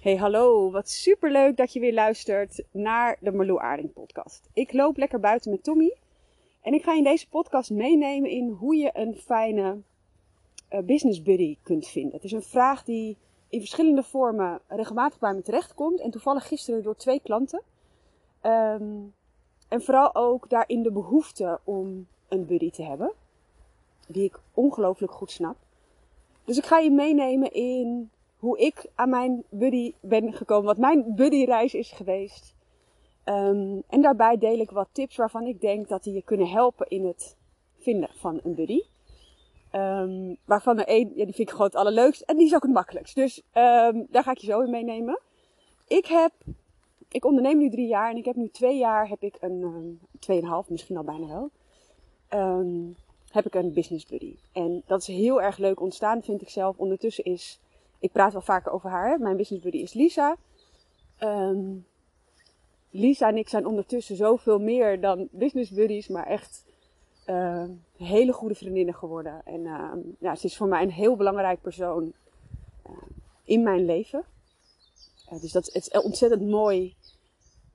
Hey hallo, wat superleuk dat je weer luistert naar de Marlou Aarding podcast. Ik loop lekker buiten met Tommy en ik ga in deze podcast meenemen in hoe je een fijne uh, business buddy kunt vinden. Het is een vraag die in verschillende vormen regelmatig bij me terechtkomt en toevallig gisteren door twee klanten. Um, en vooral ook daarin de behoefte om een buddy te hebben, die ik ongelooflijk goed snap. Dus ik ga je meenemen in hoe ik aan mijn buddy ben gekomen, wat mijn buddyreis is geweest. Um, en daarbij deel ik wat tips waarvan ik denk dat die je kunnen helpen in het vinden van een buddy. Um, waarvan er één, ja, die vind ik gewoon het allerleukst en die is ook het makkelijkst. Dus um, daar ga ik je zo in meenemen. Ik heb, ik onderneem nu drie jaar en ik heb nu twee jaar, heb ik een, tweeënhalf, misschien al bijna wel, heb ik een business buddy. En dat is heel erg leuk ontstaan, vind ik zelf. Ondertussen is ik praat wel vaker over haar. Mijn business buddy is Lisa. Um, Lisa en ik zijn ondertussen zoveel meer dan business buddies, maar echt uh, hele goede vriendinnen geworden. En uh, ja, ze is voor mij een heel belangrijk persoon in mijn leven. dus dat, het is ontzettend mooi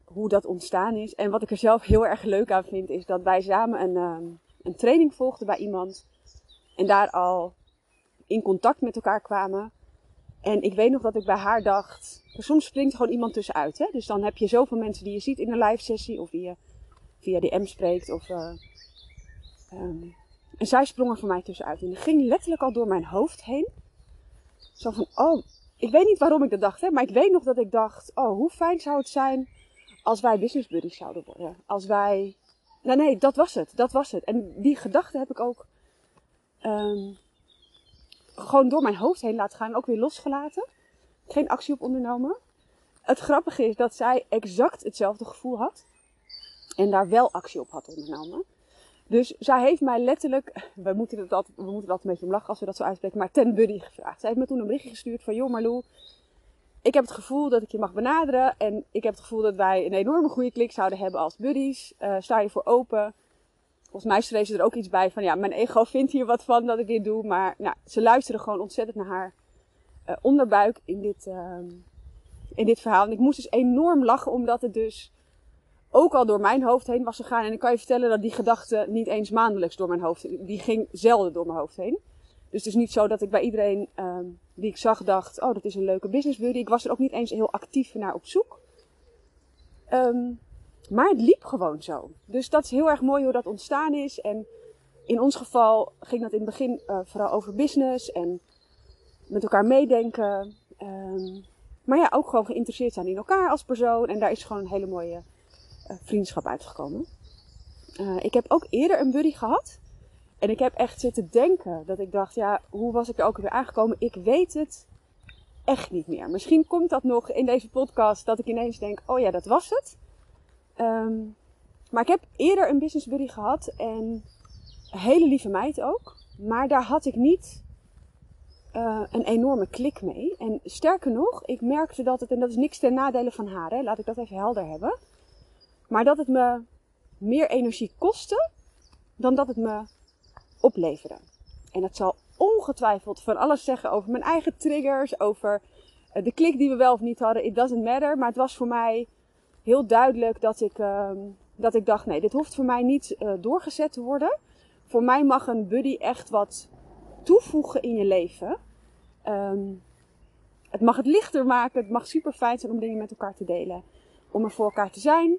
hoe dat ontstaan is. En wat ik er zelf heel erg leuk aan vind, is dat wij samen een, een training volgden bij iemand. En daar al in contact met elkaar kwamen. En ik weet nog dat ik bij haar dacht, soms springt gewoon iemand tussenuit. Hè? Dus dan heb je zoveel mensen die je ziet in een live sessie of die je via DM spreekt. Of, uh, um, en zij sprong er voor mij tussenuit. En die ging letterlijk al door mijn hoofd heen. Zo van, oh, ik weet niet waarom ik dat dacht, hè, maar ik weet nog dat ik dacht, oh, hoe fijn zou het zijn als wij business buddies zouden worden. Als wij, nee, nee, dat was het, dat was het. En die gedachte heb ik ook um, gewoon door mijn hoofd heen laten gaan. Ook weer losgelaten. Geen actie op ondernomen. Het grappige is dat zij exact hetzelfde gevoel had. En daar wel actie op had ondernomen. Dus zij heeft mij letterlijk, we moeten, het altijd, we moeten altijd een beetje om lachen als we dat zo uitspreken, maar ten buddy gevraagd. Zij heeft me toen een berichtje gestuurd van, joh Marlou, ik heb het gevoel dat ik je mag benaderen. En ik heb het gevoel dat wij een enorme goede klik zouden hebben als buddies. Uh, sta je voor open? Volgens mij schreef ze er ook iets bij van, ja, mijn ego vindt hier wat van dat ik dit doe. Maar nou, ze luisterde gewoon ontzettend naar haar uh, onderbuik in dit, uh, in dit verhaal. En ik moest dus enorm lachen, omdat het dus ook al door mijn hoofd heen was gegaan. En ik kan je vertellen dat die gedachte niet eens maandelijks door mijn hoofd Die ging zelden door mijn hoofd heen. Dus het is niet zo dat ik bij iedereen uh, die ik zag dacht, oh, dat is een leuke business buddy. Ik was er ook niet eens heel actief naar op zoek. Um, maar het liep gewoon zo. Dus dat is heel erg mooi hoe dat ontstaan is. En in ons geval ging dat in het begin uh, vooral over business en met elkaar meedenken. Um, maar ja, ook gewoon geïnteresseerd zijn in elkaar als persoon. En daar is gewoon een hele mooie uh, vriendschap uitgekomen. Uh, ik heb ook eerder een buddy gehad. En ik heb echt zitten denken dat ik dacht, ja, hoe was ik er ook weer aangekomen? Ik weet het echt niet meer. Misschien komt dat nog in deze podcast dat ik ineens denk, oh ja, dat was het. Um, maar ik heb eerder een business buddy gehad en een hele lieve meid ook. Maar daar had ik niet uh, een enorme klik mee. En sterker nog, ik merkte dat het, en dat is niks ten nadele van haar, hè, laat ik dat even helder hebben. Maar dat het me meer energie kostte dan dat het me opleverde. En dat zal ongetwijfeld van alles zeggen over mijn eigen triggers, over uh, de klik die we wel of niet hadden. It doesn't matter. Maar het was voor mij heel duidelijk dat ik, uh, dat ik dacht, nee, dit hoeft voor mij niet uh, doorgezet te worden. Voor mij mag een buddy echt wat toevoegen in je leven. Um, het mag het lichter maken. Het mag super fijn zijn om dingen met elkaar te delen. Om er voor elkaar te zijn.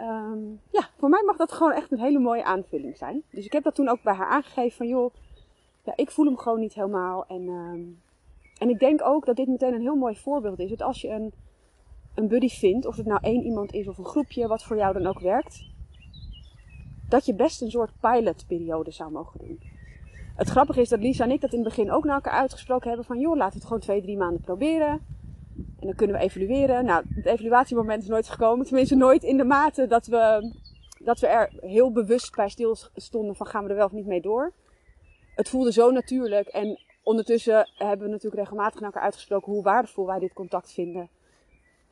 Um, ja, voor mij mag dat gewoon echt een hele mooie aanvulling zijn. Dus ik heb dat toen ook bij haar aangegeven van joh, ja, ik voel hem gewoon niet helemaal. En, en ik denk ook dat dit meteen een heel mooi voorbeeld is. Dat als je een een buddy vindt, of het nou één iemand is of een groepje, wat voor jou dan ook werkt, dat je best een soort pilotperiode zou mogen doen. Het grappige is dat Lisa en ik dat in het begin ook naar elkaar uitgesproken hebben van joh, laten we het gewoon twee, drie maanden proberen. En dan kunnen we evalueren. Nou, het evaluatiemoment is nooit gekomen. Tenminste, nooit in de mate dat we, dat we er heel bewust bij stil stonden van gaan we er wel of niet mee door. Het voelde zo natuurlijk. En ondertussen hebben we natuurlijk regelmatig naar elkaar uitgesproken hoe waardevol wij dit contact vinden.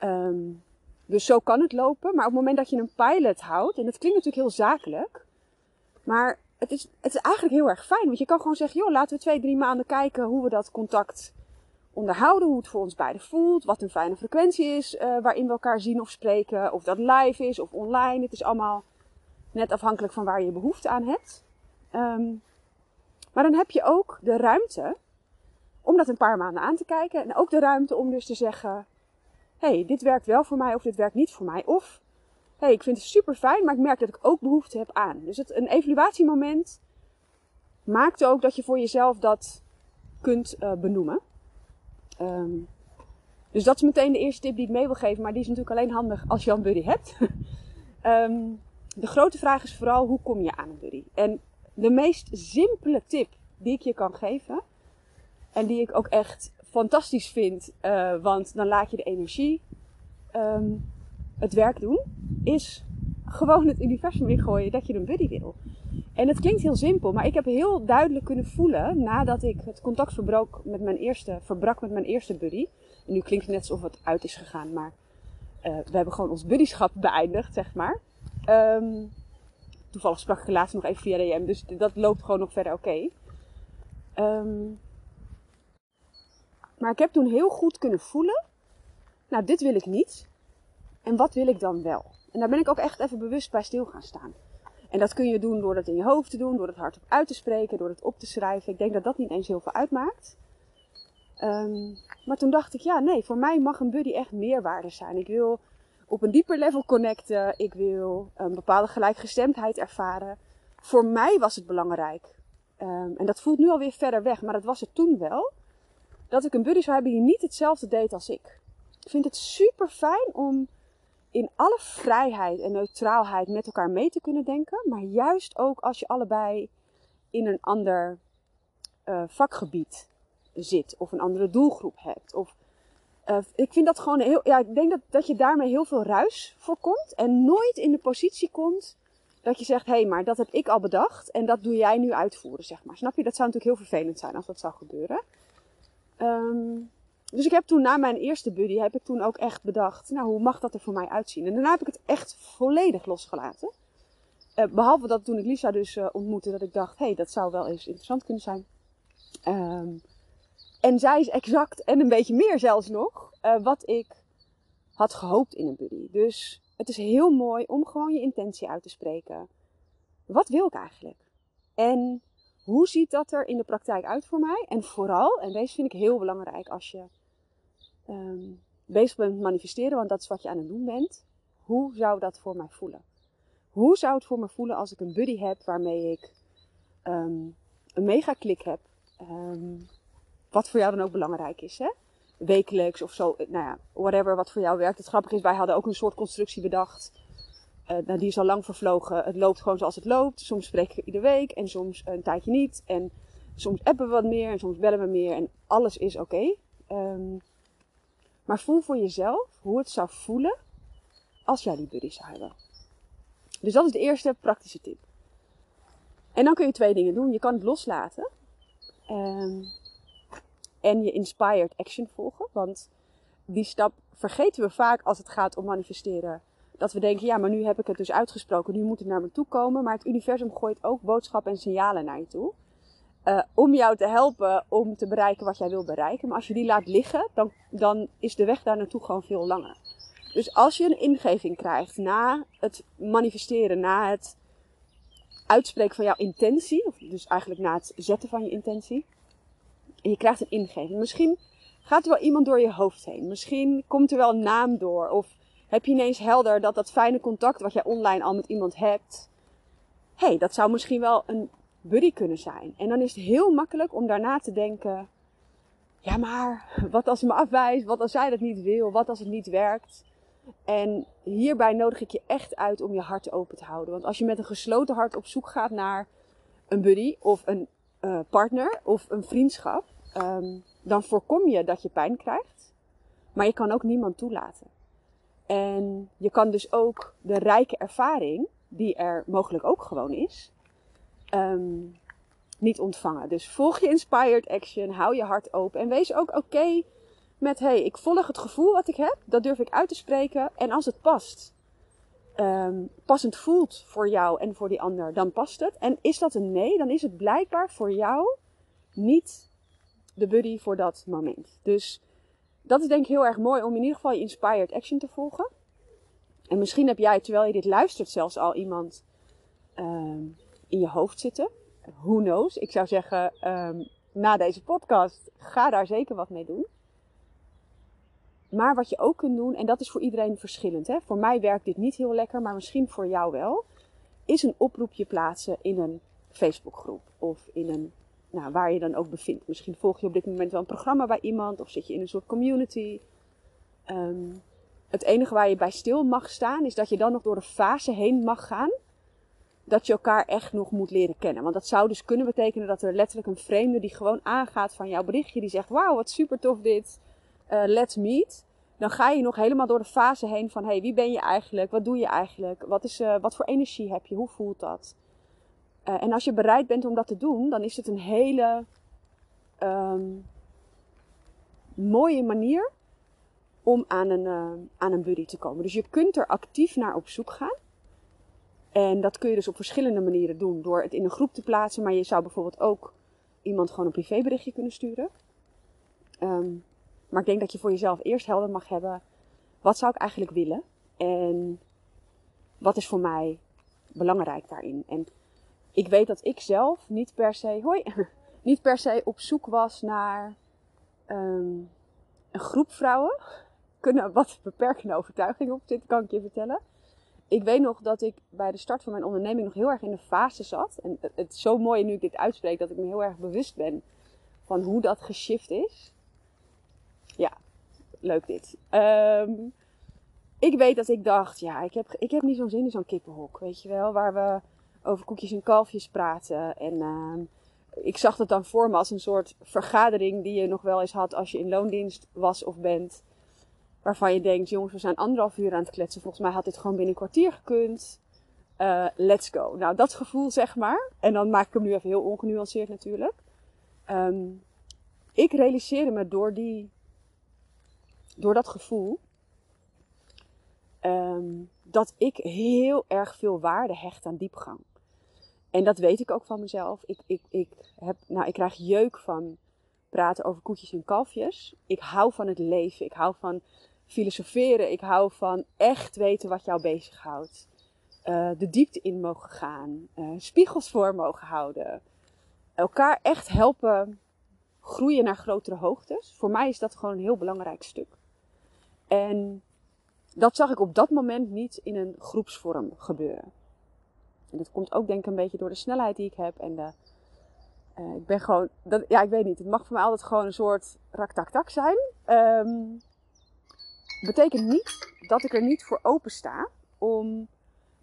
Um, dus zo kan het lopen. Maar op het moment dat je een pilot houdt, en dat klinkt natuurlijk heel zakelijk, maar het is, het is eigenlijk heel erg fijn. Want je kan gewoon zeggen, joh, laten we twee, drie maanden kijken hoe we dat contact onderhouden, hoe het voor ons beiden voelt, wat een fijne frequentie is uh, waarin we elkaar zien of spreken, of dat live is of online. Het is allemaal net afhankelijk van waar je behoefte aan hebt. Um, maar dan heb je ook de ruimte om dat een paar maanden aan te kijken en ook de ruimte om dus te zeggen: hey, dit werkt wel voor mij of dit werkt niet voor mij. Of hey, ik vind het super fijn, maar ik merk dat ik ook behoefte heb aan. Dus het, een evaluatiemoment maakt ook dat je voor jezelf dat kunt uh, benoemen. Um, dus dat is meteen de eerste tip die ik mee wil geven, maar die is natuurlijk alleen handig als je een buddy hebt. um, de grote vraag is vooral hoe kom je aan een buddy? En de meest simpele tip die ik je kan geven, en die ik ook echt fantastisch vind, uh, want dan laat je de energie um, het werk doen, is gewoon het universum ingooien dat je een buddy wil. En het klinkt heel simpel, maar ik heb heel duidelijk kunnen voelen nadat ik het contact verbrak met mijn eerste, verbrak met mijn eerste buddy. En nu klinkt het net alsof het uit is gegaan, maar uh, we hebben gewoon ons buddyschap beëindigd, zeg maar. Um, toevallig sprak ik laatst nog even via DM, dus dat loopt gewoon nog verder oké. Um, maar ik heb toen heel goed kunnen voelen, nou dit wil ik niet. En wat wil ik dan wel? En daar ben ik ook echt even bewust bij stil gaan staan. En dat kun je doen door dat in je hoofd te doen, door het hardop uit te spreken, door het op te schrijven. Ik denk dat dat niet eens heel veel uitmaakt. Um, maar toen dacht ik, ja, nee, voor mij mag een buddy echt meerwaarde zijn. Ik wil op een dieper level connecten. Ik wil een bepaalde gelijkgestemdheid ervaren. Voor mij was het belangrijk. Um, en dat voelt nu alweer verder weg, maar dat was het toen wel. Dat ik een buddy zou hebben die niet hetzelfde deed als ik. Ik vind het super fijn om in alle vrijheid en neutraalheid met elkaar mee te kunnen denken. Maar juist ook als je allebei in een ander uh, vakgebied zit. Of een andere doelgroep hebt. Of, uh, ik vind dat gewoon heel. Ja, ik denk dat, dat je daarmee heel veel ruis voorkomt. En nooit in de positie komt dat je zegt: hé, hey, maar dat heb ik al bedacht. En dat doe jij nu uitvoeren, zeg maar. Snap je? Dat zou natuurlijk heel vervelend zijn als dat zou gebeuren. Um, dus ik heb toen na mijn eerste buddy, heb ik toen ook echt bedacht, nou hoe mag dat er voor mij uitzien? En daarna heb ik het echt volledig losgelaten. Uh, behalve dat toen ik Lisa dus uh, ontmoette, dat ik dacht, hé, hey, dat zou wel eens interessant kunnen zijn. Um, en zij is exact, en een beetje meer zelfs nog, uh, wat ik had gehoopt in een buddy. Dus het is heel mooi om gewoon je intentie uit te spreken. Wat wil ik eigenlijk? En hoe ziet dat er in de praktijk uit voor mij? En vooral, en deze vind ik heel belangrijk als je um, bezig bent met manifesteren, want dat is wat je aan het doen bent. Hoe zou dat voor mij voelen? Hoe zou het voor me voelen als ik een buddy heb waarmee ik um, een mega klik heb? Um, wat voor jou dan ook belangrijk is, hè? Wekelijks of zo, nou ja, whatever wat voor jou werkt. Het grappige is, wij hadden ook een soort constructie bedacht. Uh, nou, die is al lang vervlogen. Het loopt gewoon zoals het loopt. Soms spreken we iedere week en soms een tijdje niet. En soms appen we wat meer en soms bellen we meer. En alles is oké. Um, maar voel voor jezelf hoe het zou voelen als jij die buddy zou hebben. Dus dat is de eerste praktische tip. En dan kun je twee dingen doen. Je kan het loslaten. Um, en je inspired action volgen. Want die stap vergeten we vaak als het gaat om manifesteren. Dat we denken, ja, maar nu heb ik het dus uitgesproken. Nu moet het naar me toe komen. Maar het universum gooit ook boodschappen en signalen naar je toe. Uh, om jou te helpen om te bereiken wat jij wil bereiken. Maar als je die laat liggen, dan, dan is de weg daar naartoe gewoon veel langer. Dus als je een ingeving krijgt na het manifesteren, na het uitspreken van jouw intentie, of dus eigenlijk na het zetten van je intentie, en je krijgt een ingeving. Misschien gaat er wel iemand door je hoofd heen. Misschien komt er wel een naam door. Of heb je ineens helder dat dat fijne contact wat jij online al met iemand hebt, hé, hey, dat zou misschien wel een buddy kunnen zijn. En dan is het heel makkelijk om daarna te denken: ja, maar wat als ze me afwijst? Wat als zij dat niet wil? Wat als het niet werkt? En hierbij nodig ik je echt uit om je hart open te houden. Want als je met een gesloten hart op zoek gaat naar een buddy of een uh, partner of een vriendschap, um, dan voorkom je dat je pijn krijgt. Maar je kan ook niemand toelaten. En je kan dus ook de rijke ervaring, die er mogelijk ook gewoon is, um, niet ontvangen. Dus volg je inspired action, hou je hart open en wees ook oké met: hey, ik volg het gevoel wat ik heb, dat durf ik uit te spreken. En als het past, um, passend voelt voor jou en voor die ander, dan past het. En is dat een nee, dan is het blijkbaar voor jou niet de buddy voor dat moment. Dus dat is denk ik heel erg mooi om in ieder geval je inspired action te volgen. En misschien heb jij, terwijl je dit luistert, zelfs al iemand ehm, in je hoofd zitten. Who knows? Ik zou zeggen, ehm, na deze podcast, ga daar zeker wat mee doen. Maar wat je ook kunt doen, en dat is voor iedereen verschillend. Hè? Voor mij werkt dit niet heel lekker, maar misschien voor jou wel. Is een oproepje plaatsen in een Facebookgroep of in een, nou, waar je dan ook bevindt. Misschien volg je op dit moment wel een programma bij iemand of zit je in een soort community. Ehm, het enige waar je bij stil mag staan is dat je dan nog door de fase heen mag gaan. Dat je elkaar echt nog moet leren kennen. Want dat zou dus kunnen betekenen dat er letterlijk een vreemde die gewoon aangaat van jouw berichtje. Die zegt: Wauw, wat super tof dit. Uh, let's meet. Dan ga je nog helemaal door de fase heen van: hey, wie ben je eigenlijk? Wat doe je eigenlijk? Wat, is, uh, wat voor energie heb je? Hoe voelt dat? Uh, en als je bereid bent om dat te doen, dan is het een hele um, mooie manier om aan een, uh, aan een buddy te komen. Dus je kunt er actief naar op zoek gaan. En dat kun je dus op verschillende manieren doen. Door het in een groep te plaatsen. Maar je zou bijvoorbeeld ook iemand gewoon een privéberichtje kunnen sturen. Um, maar ik denk dat je voor jezelf eerst helder mag hebben. Wat zou ik eigenlijk willen? En wat is voor mij belangrijk daarin? En ik weet dat ik zelf niet per se, hoi, niet per se op zoek was naar um, een groep vrouwen. Kunnen wat beperkende overtuigingen op zitten, kan ik je vertellen. Ik weet nog dat ik bij de start van mijn onderneming nog heel erg in de fase zat. En het is zo mooi nu ik dit uitspreek dat ik me heel erg bewust ben van hoe dat geshift is. Ja, leuk dit. Um, ik weet dat ik dacht, ja, ik heb, ik heb niet zo'n zin in zo'n kippenhok, weet je wel. Waar we over koekjes en kalfjes praten. En uh, ik zag het dan voor me als een soort vergadering die je nog wel eens had als je in loondienst was of bent. Waarvan je denkt, jongens, we zijn anderhalf uur aan het kletsen. Volgens mij had dit gewoon binnen een kwartier gekund. Uh, let's go. Nou, dat gevoel zeg maar. En dan maak ik hem nu even heel ongenuanceerd natuurlijk. Um, ik realiseerde me door, die, door dat gevoel um, dat ik heel erg veel waarde hecht aan diepgang. En dat weet ik ook van mezelf. Ik, ik, ik, heb, nou, ik krijg jeuk van praten over koetjes en kalfjes. Ik hou van het leven. Ik hou van filosoferen. Ik hou van echt weten wat jou bezighoudt. Uh, de diepte in mogen gaan. Uh, spiegels voor mogen houden. Elkaar echt helpen groeien naar grotere hoogtes. Voor mij is dat gewoon een heel belangrijk stuk. En dat zag ik op dat moment niet in een groepsvorm gebeuren. En dat komt ook denk ik een beetje door de snelheid die ik heb. En de, uh, ik ben gewoon, dat, ja ik weet niet, het mag voor mij altijd gewoon een soort rak-tak-tak zijn. Um, betekent niet dat ik er niet voor open sta om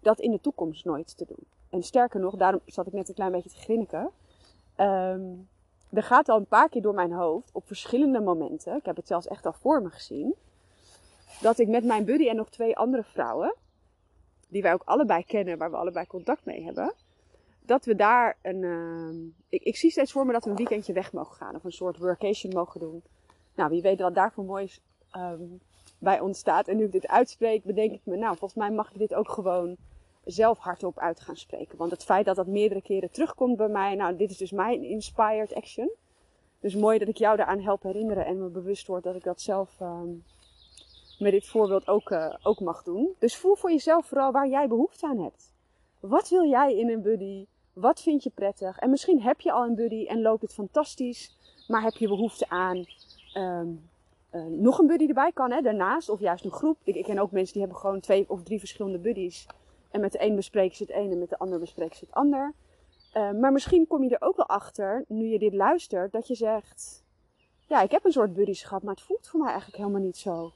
dat in de toekomst nooit te doen. En sterker nog, daarom zat ik net een klein beetje te grinniken. Um, er gaat al een paar keer door mijn hoofd op verschillende momenten. Ik heb het zelfs echt al voor me gezien. Dat ik met mijn buddy en nog twee andere vrouwen die wij ook allebei kennen, waar we allebei contact mee hebben. Dat we daar een. Uh, ik, ik, zie steeds voor me dat we een weekendje weg mogen gaan. Of een soort workation mogen doen. Nou, wie weet wat daarvoor moois um, bij ontstaat. En nu ik dit uitspreek, bedenk ik me, nou, volgens mij mag ik dit ook gewoon zelf hardop uit gaan spreken. Want het feit dat dat meerdere keren terugkomt bij mij, nou, dit is dus mijn inspired action. Dus mooi dat ik jou daaraan help herinneren en me bewust word dat ik dat zelf um, met dit voorbeeld ook, uh, ook mag doen. Dus voel voor jezelf vooral waar jij behoefte aan hebt. Wat wil jij in een buddy? Wat vind je prettig? En misschien heb je al een buddy en loopt het fantastisch, maar heb je behoefte aan um, uh, nog een buddy erbij kan, hè, daarnaast, of juist een groep. Ik, ken ook mensen die hebben gewoon twee of drie verschillende buddies. En met de een bespreken ze het een en met de ander bespreken ze het ander. Uh, maar misschien kom je er ook wel achter, nu je dit luistert, dat je zegt: Ja, ik heb een soort buddies gehad, maar het voelt voor mij eigenlijk helemaal niet zo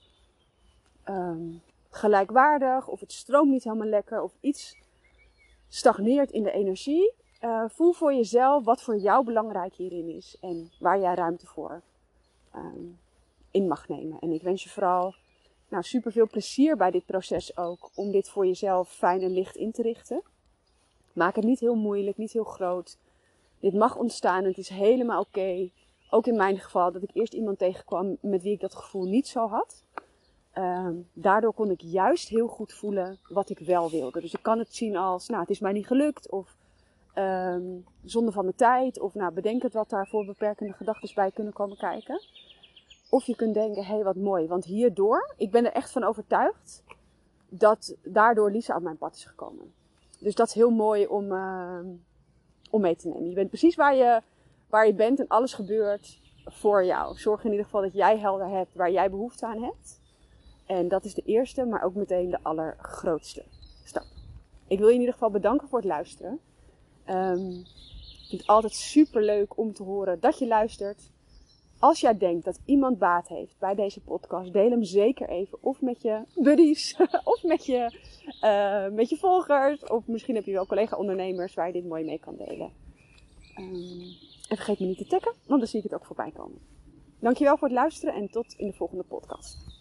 um, gelijkwaardig of het stroomt niet helemaal lekker of iets stagneert in de energie. Uh, voel voor jezelf wat voor jou belangrijk hierin is en waar jij ruimte voor um, in mag nemen. En ik wens je vooral nou, super veel plezier bij dit proces ook om dit voor jezelf fijn en licht in te richten. Maak het niet heel moeilijk, niet heel groot. Dit mag ontstaan het is helemaal oké. Ook in mijn geval dat ik eerst iemand tegenkwam met wie ik dat gevoel niet zo had. Uh, daardoor kon ik juist heel goed voelen wat ik wel wilde. Dus ik kan het zien als, nou, het is mij niet gelukt. Of ehm, zonde van mijn tijd. Of nou, bedenk het wat daar voor beperkende gedachten bij kunnen komen kijken. Of je kunt denken, hé hey, wat mooi. Want hierdoor, ik ben er echt van overtuigd dat daardoor Lisa op mijn pad is gekomen. Dus dat is heel mooi om, ehm, om mee te nemen. Je bent precies waar je, waar je bent en alles gebeurt voor jou. Zorg in ieder geval dat jij helder hebt waar jij behoefte aan hebt. En dat is de eerste, maar ook meteen de allergrootste stap. Ik wil je in ieder geval bedanken voor het luisteren. Um, ik vind het altijd super leuk om te horen dat je luistert. Als jij denkt dat iemand baat heeft bij deze podcast, deel hem zeker even. Of met je buddies, of met je, uh, met je volgers. Of misschien heb je wel collega-ondernemers waar je dit mooi mee kan delen. Um, en vergeet me niet te taggen, want dan zie ik het ook voorbij komen. Dankjewel voor het luisteren en tot in de volgende podcast.